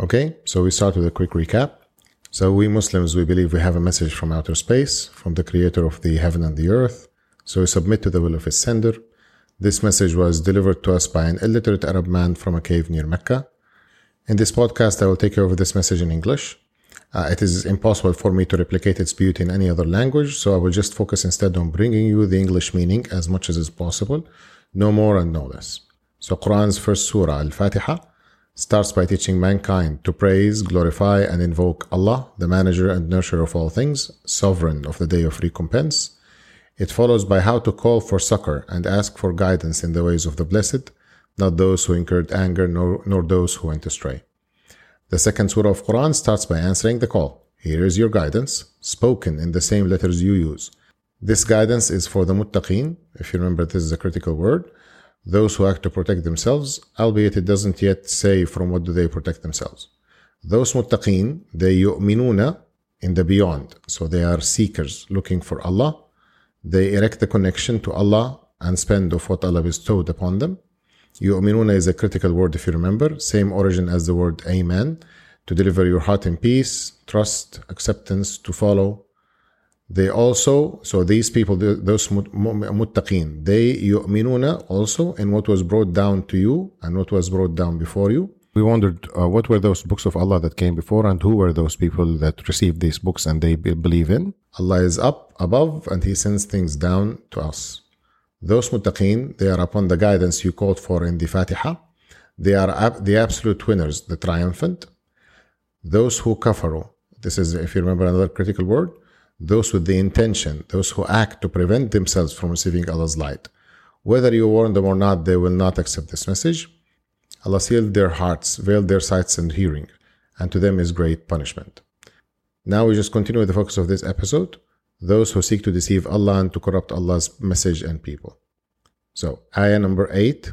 Okay, so we start with a quick recap. So, we Muslims, we believe we have a message from outer space, from the creator of the heaven and the earth. So, we submit to the will of his sender. This message was delivered to us by an illiterate Arab man from a cave near Mecca. In this podcast, I will take you over this message in English. Uh, it is impossible for me to replicate its beauty in any other language, so I will just focus instead on bringing you the English meaning as much as is possible, no more and no less. So, Quran's first surah, Al Fatiha, starts by teaching mankind to praise, glorify, and invoke Allah, the manager and nurturer of all things, sovereign of the day of recompense. It follows by how to call for succor and ask for guidance in the ways of the blessed, not those who incurred anger nor, nor those who went astray. The second surah of Quran starts by answering the call. Here is your guidance, spoken in the same letters you use. This guidance is for the muttaqeen. If you remember, this is a critical word those who act to protect themselves, albeit it doesn't yet say from what do they protect themselves. Those muttaqeen, they yu'minuna in the beyond. So they are seekers looking for Allah. They erect the connection to Allah and spend of what Allah bestowed upon them. Yu'minuna is a critical word if you remember, same origin as the word Amen, to deliver your heart in peace, trust, acceptance, to follow, they also, so these people, those muttaqeen, they yu'minuna also in what was brought down to you and what was brought down before you. We wondered uh, what were those books of Allah that came before and who were those people that received these books and they believe in. Allah is up above and He sends things down to us. Those muttaqeen, they are upon the guidance you called for in the Fatiha. They are ab- the absolute winners, the triumphant. Those who kafaru, this is, if you remember another critical word, those with the intention, those who act to prevent themselves from receiving Allah's light. Whether you warn them or not, they will not accept this message. Allah sealed their hearts, veiled their sights and hearing, and to them is great punishment. Now we just continue with the focus of this episode those who seek to deceive Allah and to corrupt Allah's message and people. So, ayah number 8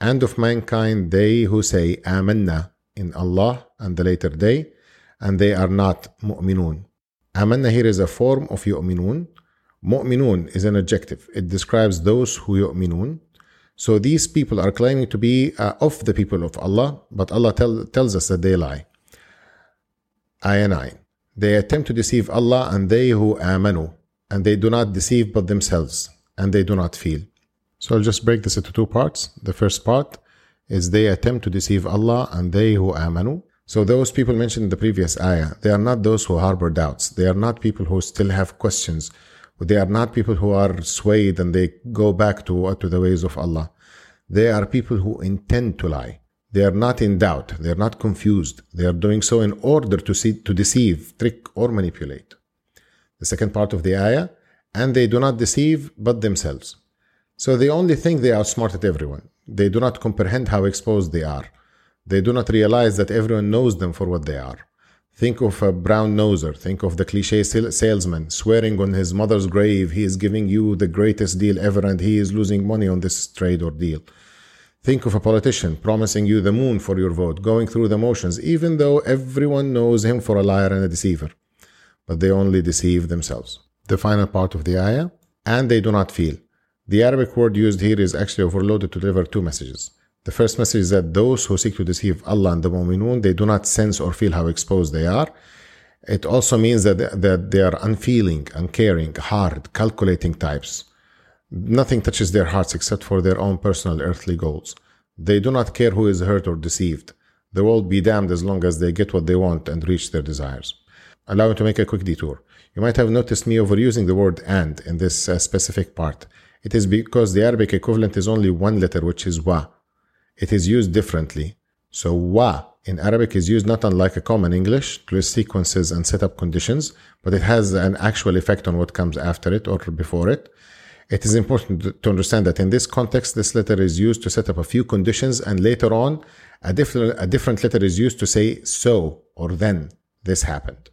And of mankind, they who say, Amanna in Allah and the later day, and they are not mu'minun. Amanna here is a form of yu'minun. Mu'minun is an adjective. It describes those who yu'minun. So these people are claiming to be uh, of the people of Allah, but Allah tell, tells us that they lie. Ayah 9. They attempt to deceive Allah and they who amanu, and they do not deceive but themselves, and they do not feel. So I'll just break this into two parts. The first part is they attempt to deceive Allah and they who amanu, so those people mentioned in the previous ayah, they are not those who harbor doubts. They are not people who still have questions. They are not people who are swayed and they go back to, to the ways of Allah. They are people who intend to lie. They are not in doubt. They are not confused. They are doing so in order to see, to deceive, trick, or manipulate. The second part of the ayah, and they do not deceive but themselves. So they only think they outsmarted everyone. They do not comprehend how exposed they are. They do not realize that everyone knows them for what they are. Think of a brown noser. Think of the cliche salesman swearing on his mother's grave he is giving you the greatest deal ever and he is losing money on this trade or deal. Think of a politician promising you the moon for your vote, going through the motions, even though everyone knows him for a liar and a deceiver. But they only deceive themselves. The final part of the ayah, and they do not feel. The Arabic word used here is actually overloaded to deliver two messages. The first message is that those who seek to deceive Allah and the Mu'minun, they do not sense or feel how exposed they are. It also means that, that they are unfeeling, uncaring, hard, calculating types. Nothing touches their hearts except for their own personal earthly goals. They do not care who is hurt or deceived. The world be damned as long as they get what they want and reach their desires. Allow me to make a quick detour. You might have noticed me overusing the word and in this uh, specific part. It is because the Arabic equivalent is only one letter, which is wa it is used differently. So wa in Arabic is used not unlike a common English to sequences and set up conditions, but it has an actual effect on what comes after it or before it. It is important to understand that in this context, this letter is used to set up a few conditions, and later on, a different, a different letter is used to say so or then this happened.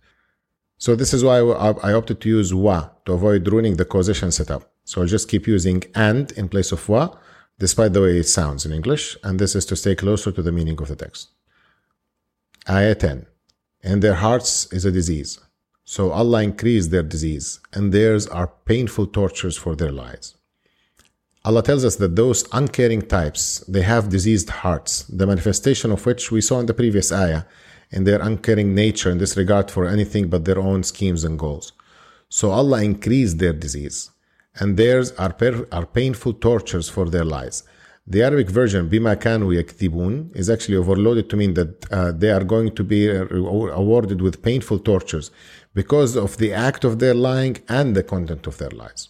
So this is why I opted to use wa to avoid ruining the causation setup. So I'll just keep using and in place of wa despite the way it sounds in English, and this is to stay closer to the meaning of the text. Ayah 10 In their hearts is a disease, so Allah increased their disease, and theirs are painful tortures for their lives. Allah tells us that those uncaring types, they have diseased hearts, the manifestation of which we saw in the previous ayah, in their uncaring nature and disregard for anything but their own schemes and goals. So Allah increased their disease, and theirs are, per- are painful tortures for their lies. The Arabic version, bima yakdhibun, is actually overloaded to mean that uh, they are going to be uh, awarded with painful tortures because of the act of their lying and the content of their lies.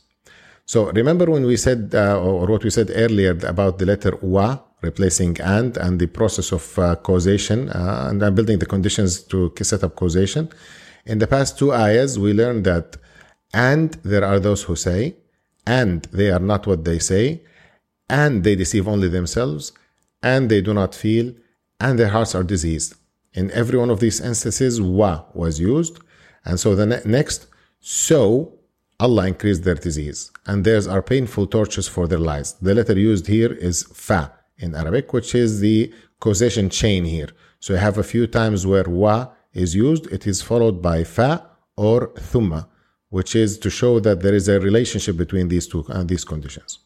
So remember when we said, uh, or what we said earlier about the letter wa replacing and and the process of uh, causation uh, and building the conditions to set up causation. In the past two ayahs, we learned that and there are those who say, and they are not what they say, and they deceive only themselves, and they do not feel, and their hearts are diseased. In every one of these instances, wa was used. And so the ne- next, so Allah increased their disease, and theirs are painful tortures for their lives. The letter used here is fa in Arabic, which is the causation chain here. So you have a few times where wa is used, it is followed by fa or thumma, which is to show that there is a relationship between these two and these conditions.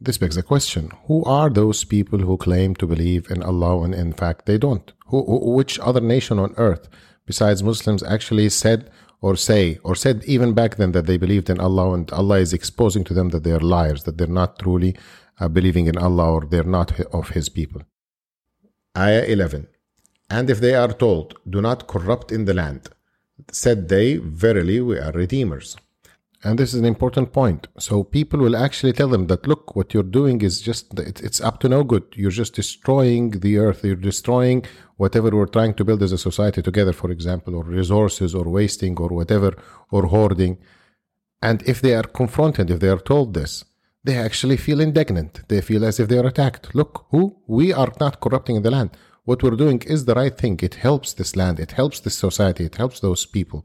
This begs the question: Who are those people who claim to believe in Allah and in fact they don't? Who, which other nation on earth besides Muslims actually said or say, or said even back then that they believed in Allah and Allah is exposing to them that they are liars, that they're not truly uh, believing in Allah or they're not of His people. Ayah 11 And if they are told, Do not corrupt in the land, said they, Verily we are redeemers. And this is an important point. So people will actually tell them that, look, what you're doing is just, it's up to no good. You're just destroying the earth. You're destroying whatever we're trying to build as a society together, for example, or resources or wasting or whatever, or hoarding. And if they are confronted, if they are told this, they actually feel indignant. They feel as if they are attacked. Look, who? We are not corrupting the land. What we're doing is the right thing. It helps this land. It helps this society. It helps those people.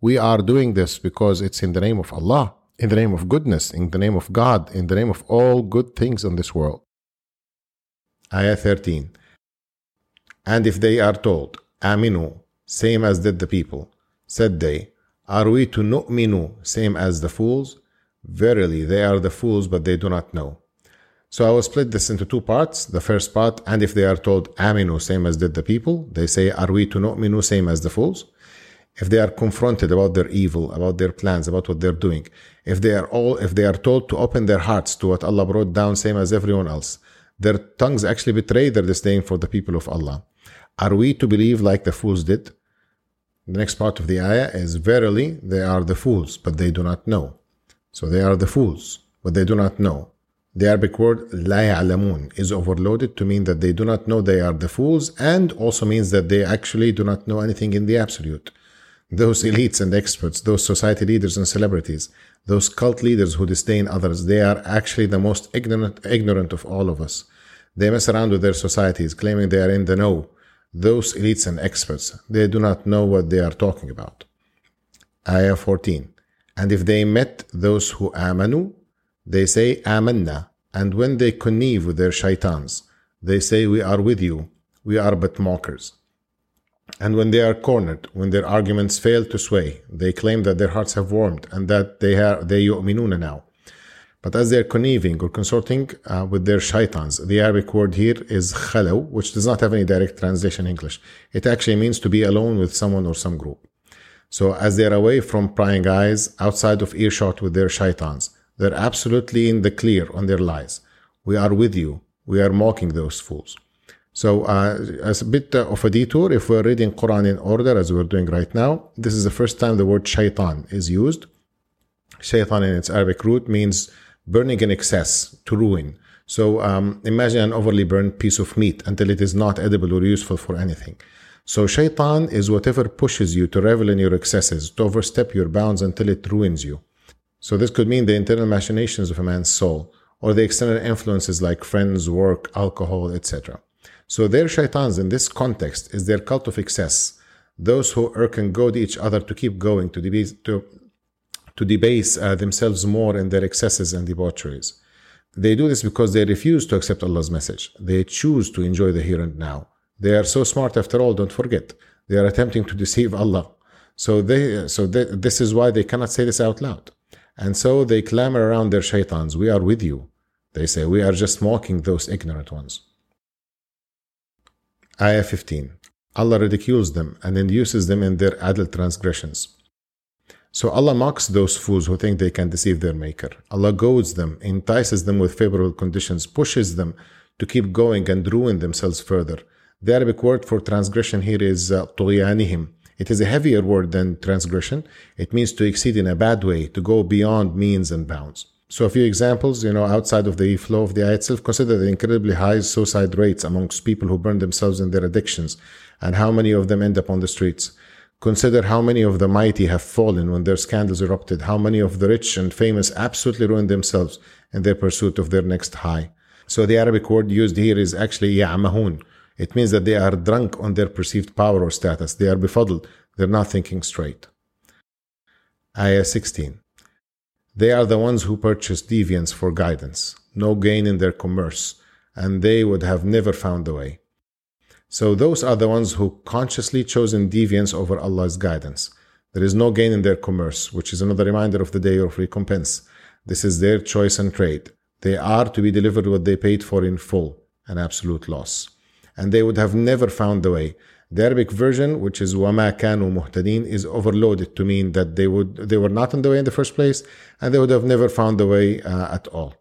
We are doing this because it's in the name of Allah, in the name of goodness, in the name of God, in the name of all good things in this world. Ayah 13. And if they are told, Aminu, same as did the people, said they, Are we to nu'minu, same as the fools? Verily, they are the fools, but they do not know. So I will split this into two parts. The first part, and if they are told Aminu, same as did the people, they say, Are we to nu'minu, same as the fools? If they are confronted about their evil, about their plans, about what they're doing, if they are all, if they are told to open their hearts to what Allah brought down, same as everyone else, their tongues actually betray their disdain for the people of Allah. Are we to believe like the fools did? The next part of the ayah is Verily, they are the fools, but they do not know. So they are the fools, but they do not know. The Arabic word la ya'lamun is overloaded to mean that they do not know they are the fools and also means that they actually do not know anything in the absolute. Those elites and experts, those society leaders and celebrities, those cult leaders who disdain others, they are actually the most ignorant, ignorant of all of us. They mess around with their societies, claiming they are in the know, those elites and experts, they do not know what they are talking about. Ayah 14. And if they met those who amanu, they say amanna. And when they connive with their shaitans, they say we are with you, we are but mockers. And when they are cornered, when their arguments fail to sway, they claim that their hearts have warmed and that they are they yu'minuna now. But as they're conniving or consorting uh, with their shaitans, the Arabic word here is khalaw, which does not have any direct translation in English. It actually means to be alone with someone or some group. So as they're away from prying eyes, outside of earshot with their shaitans, they're absolutely in the clear on their lies. We are with you. We are mocking those fools. So uh, as a bit of a detour, if we're reading Quran in order, as we're doing right now, this is the first time the word shaitan is used. Shaitan in its Arabic root means burning in excess, to ruin. So um, imagine an overly burned piece of meat until it is not edible or useful for anything. So shaitan is whatever pushes you to revel in your excesses, to overstep your bounds until it ruins you. So this could mean the internal machinations of a man's soul, or the external influences like friends, work, alcohol, etc. So their shaitans in this context is their cult of excess, those who irk and goad each other to keep going, to debase, to to debase uh, themselves more in their excesses and debaucheries. They do this because they refuse to accept Allah's message. They choose to enjoy the here and now. They are so smart after all, don't forget. They are attempting to deceive Allah. So they, so they, this is why they cannot say this out loud. And so they clamor around their shaitans, We are with you. They say, We are just mocking those ignorant ones. Ayah 15 Allah ridicules them and induces them in their adult transgressions. So Allah mocks those fools who think they can deceive their Maker. Allah goads them, entices them with favorable conditions, pushes them to keep going and ruin themselves further. The Arabic word for transgression here is uh, It is a heavier word than transgression. It means to exceed in a bad way, to go beyond means and bounds. So a few examples, you know, outside of the flow of the ayah itself, consider the incredibly high suicide rates amongst people who burn themselves in their addictions and how many of them end up on the streets. Consider how many of the mighty have fallen when their scandals erupted, how many of the rich and famous absolutely ruined themselves in their pursuit of their next high. So the Arabic word used here is actually ya'mahun. It means that they are drunk on their perceived power or status. They are befuddled. They're not thinking straight. Ayah 16. They are the ones who purchase deviance for guidance, no gain in their commerce, and they would have never found the way. So those are the ones who consciously chosen deviance over Allah's guidance. There is no gain in their commerce, which is another reminder of the day of recompense. This is their choice and trade. They are to be delivered what they paid for in full, an absolute loss And they would have never found the way. The Arabic version, which is وَمَا كَانُوا مُهْتَدِينَ, is overloaded to mean that they would they were not on the way in the first place, and they would have never found the way uh, at all.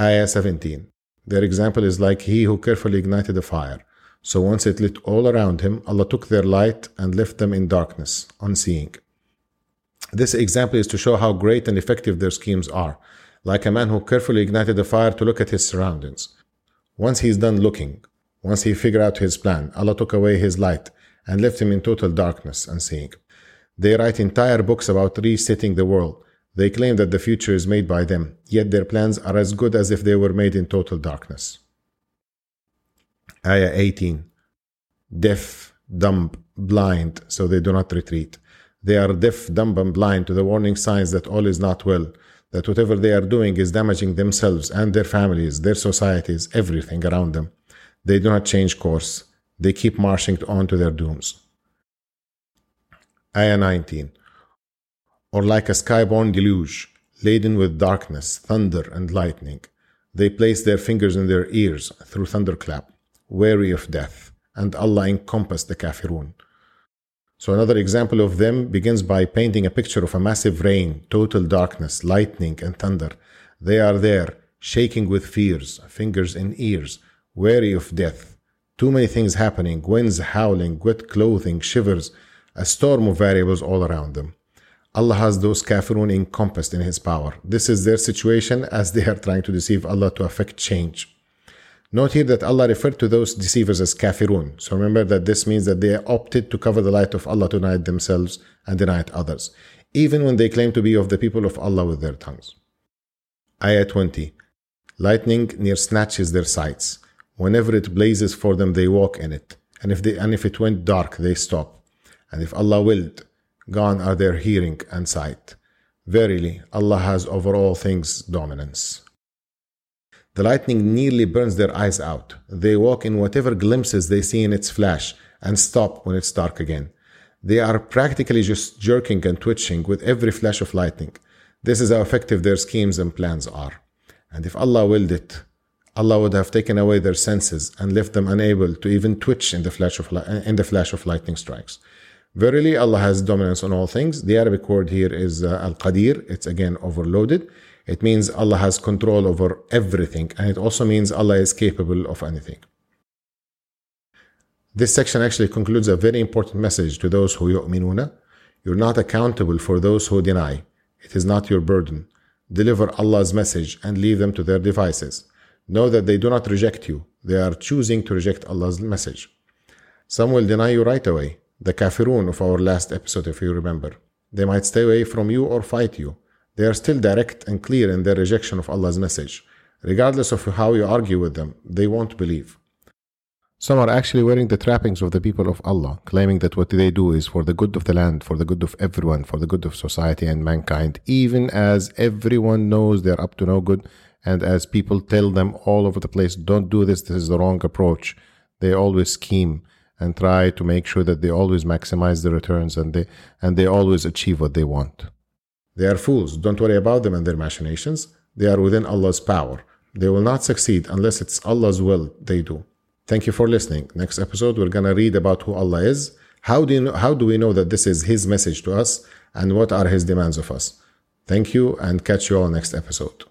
Ayah 17. Their example is like he who carefully ignited a fire. So once it lit all around him, Allah took their light and left them in darkness, unseeing. This example is to show how great and effective their schemes are, like a man who carefully ignited a fire to look at his surroundings. Once he is done looking, once he figured out his plan, Allah took away his light and left him in total darkness and seeing. They write entire books about resetting the world. They claim that the future is made by them, yet their plans are as good as if they were made in total darkness. Ayah 18 Deaf, dumb, blind, so they do not retreat. They are deaf, dumb, and blind to the warning signs that all is not well, that whatever they are doing is damaging themselves and their families, their societies, everything around them. They do not change course. They keep marching on to their dooms. Ayah 19. Or like a skyborn deluge, laden with darkness, thunder, and lightning, they place their fingers in their ears through thunderclap, weary of death, and Allah encompassed the kafirun. So another example of them begins by painting a picture of a massive rain, total darkness, lightning, and thunder. They are there, shaking with fears, fingers in ears, wary of death. Too many things happening, winds howling, wet clothing, shivers, a storm of variables all around them. Allah has those kafirun encompassed in His power. This is their situation as they are trying to deceive Allah to affect change. Note here that Allah referred to those deceivers as kafirun. So remember that this means that they opted to cover the light of Allah to deny themselves and deny others, even when they claim to be of the people of Allah with their tongues. Ayah 20 Lightning near snatches their sights. Whenever it blazes for them, they walk in it. And if, they, and if it went dark, they stop. And if Allah willed, gone are their hearing and sight. Verily, Allah has over all things dominance. The lightning nearly burns their eyes out. They walk in whatever glimpses they see in its flash and stop when it's dark again. They are practically just jerking and twitching with every flash of lightning. This is how effective their schemes and plans are. And if Allah willed it, Allah would have taken away their senses and left them unable to even twitch in the flash of, in the flash of lightning strikes. Verily, Allah has dominance on all things. The Arabic word here is uh, Al Qadir. It's again overloaded. It means Allah has control over everything, and it also means Allah is capable of anything. This section actually concludes a very important message to those who yu'minuna. You're not accountable for those who deny. It is not your burden. Deliver Allah's message and leave them to their devices. Know that they do not reject you, they are choosing to reject Allah's message. Some will deny you right away, the kafirun of our last episode, if you remember. They might stay away from you or fight you. They are still direct and clear in their rejection of Allah's message. Regardless of how you argue with them, they won't believe. Some are actually wearing the trappings of the people of Allah, claiming that what they do is for the good of the land, for the good of everyone, for the good of society and mankind, even as everyone knows they're up to no good and as people tell them all over the place, don't do this, this is the wrong approach, they always scheme and try to make sure that they always maximize the returns and they and they always achieve what they want. They are fools. Don't worry about them and their machinations. They are within Allah's power. They will not succeed unless it's Allah's will they do. Thank you for listening. Next episode, we're going to read about who Allah is. How do, you know, how do we know that this is His message to us? And what are His demands of us? Thank you and catch you all next episode.